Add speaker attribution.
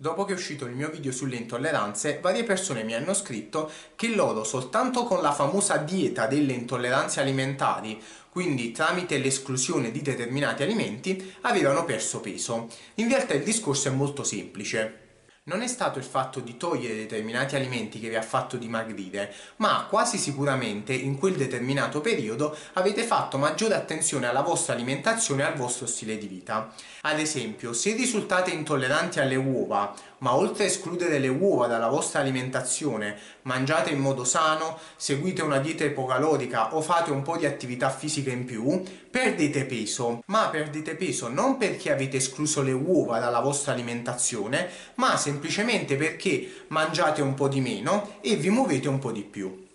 Speaker 1: Dopo che è uscito il mio video sulle intolleranze, varie persone mi hanno scritto che loro soltanto con la famosa dieta delle intolleranze alimentari, quindi tramite l'esclusione di determinati alimenti, avevano perso peso. In realtà il discorso è molto semplice non è stato il fatto di togliere determinati alimenti che vi ha fatto dimagrire, ma quasi sicuramente in quel determinato periodo avete fatto maggiore attenzione alla vostra alimentazione e al vostro stile di vita. Ad esempio, se risultate intolleranti alle uova, ma oltre a escludere le uova dalla vostra alimentazione, mangiate in modo sano, seguite una dieta ipocalorica o fate un po' di attività fisica in più, perdete peso, ma perdete peso non perché avete escluso le uova dalla vostra alimentazione, ma semplicemente perché mangiate un po' di meno e vi muovete un po' di più.